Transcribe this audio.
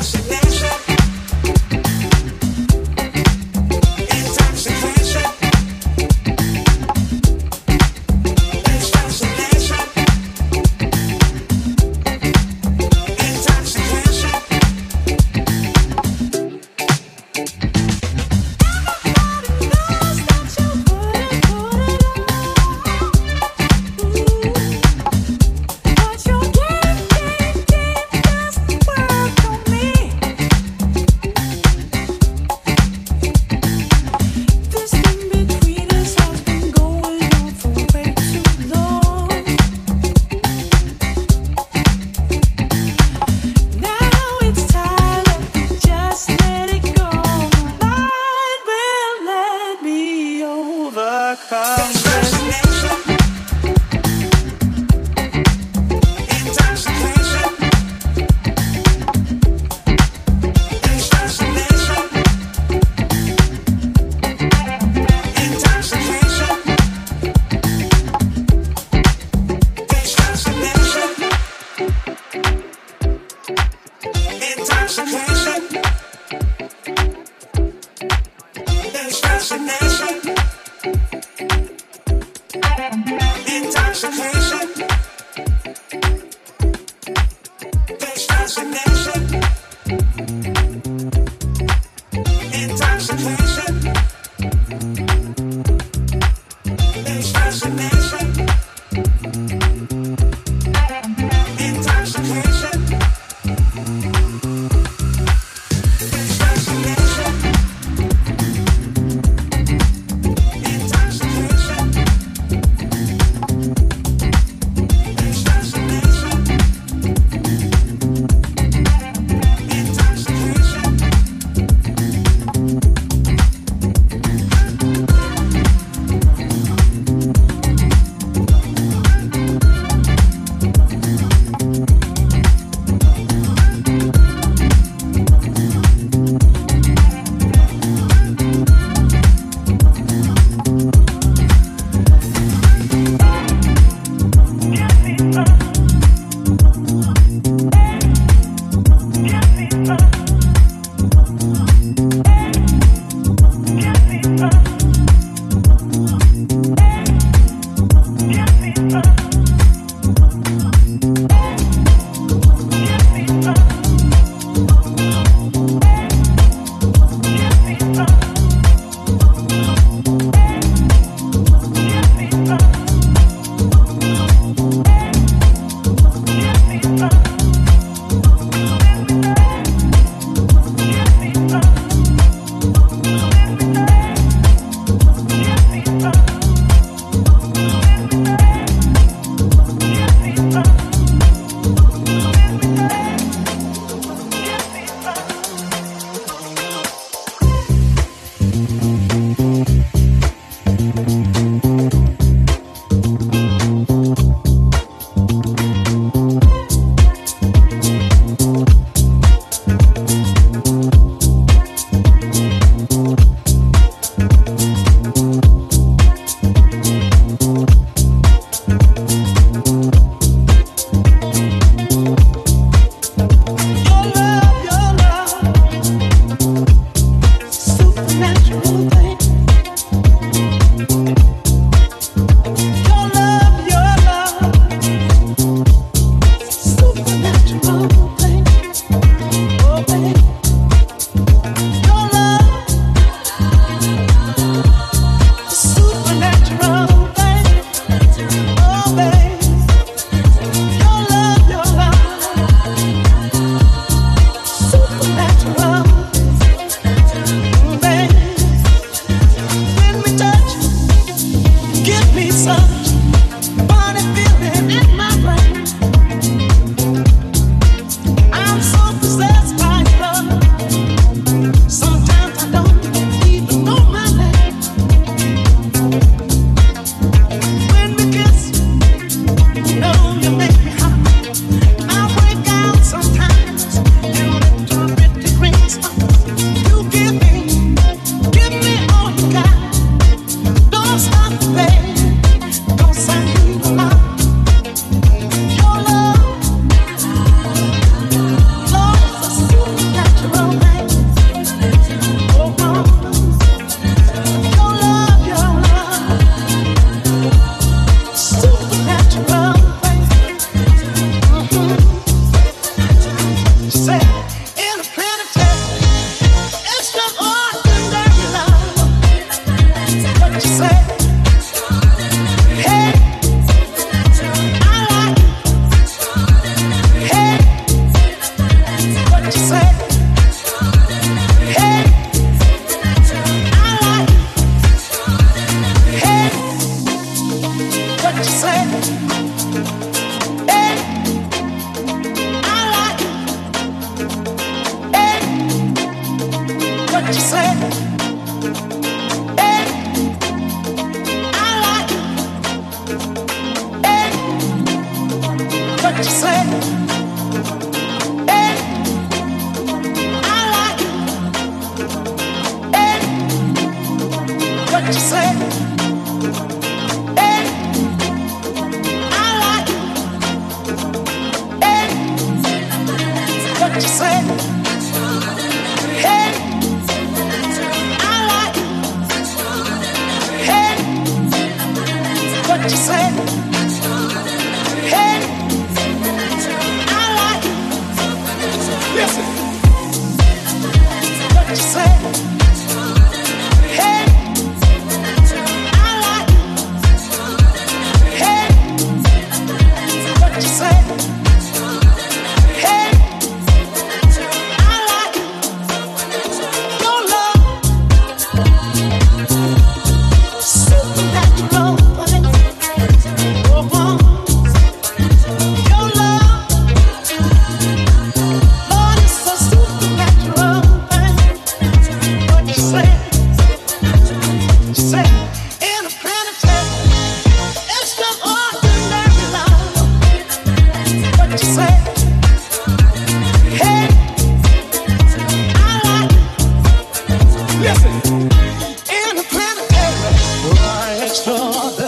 I extra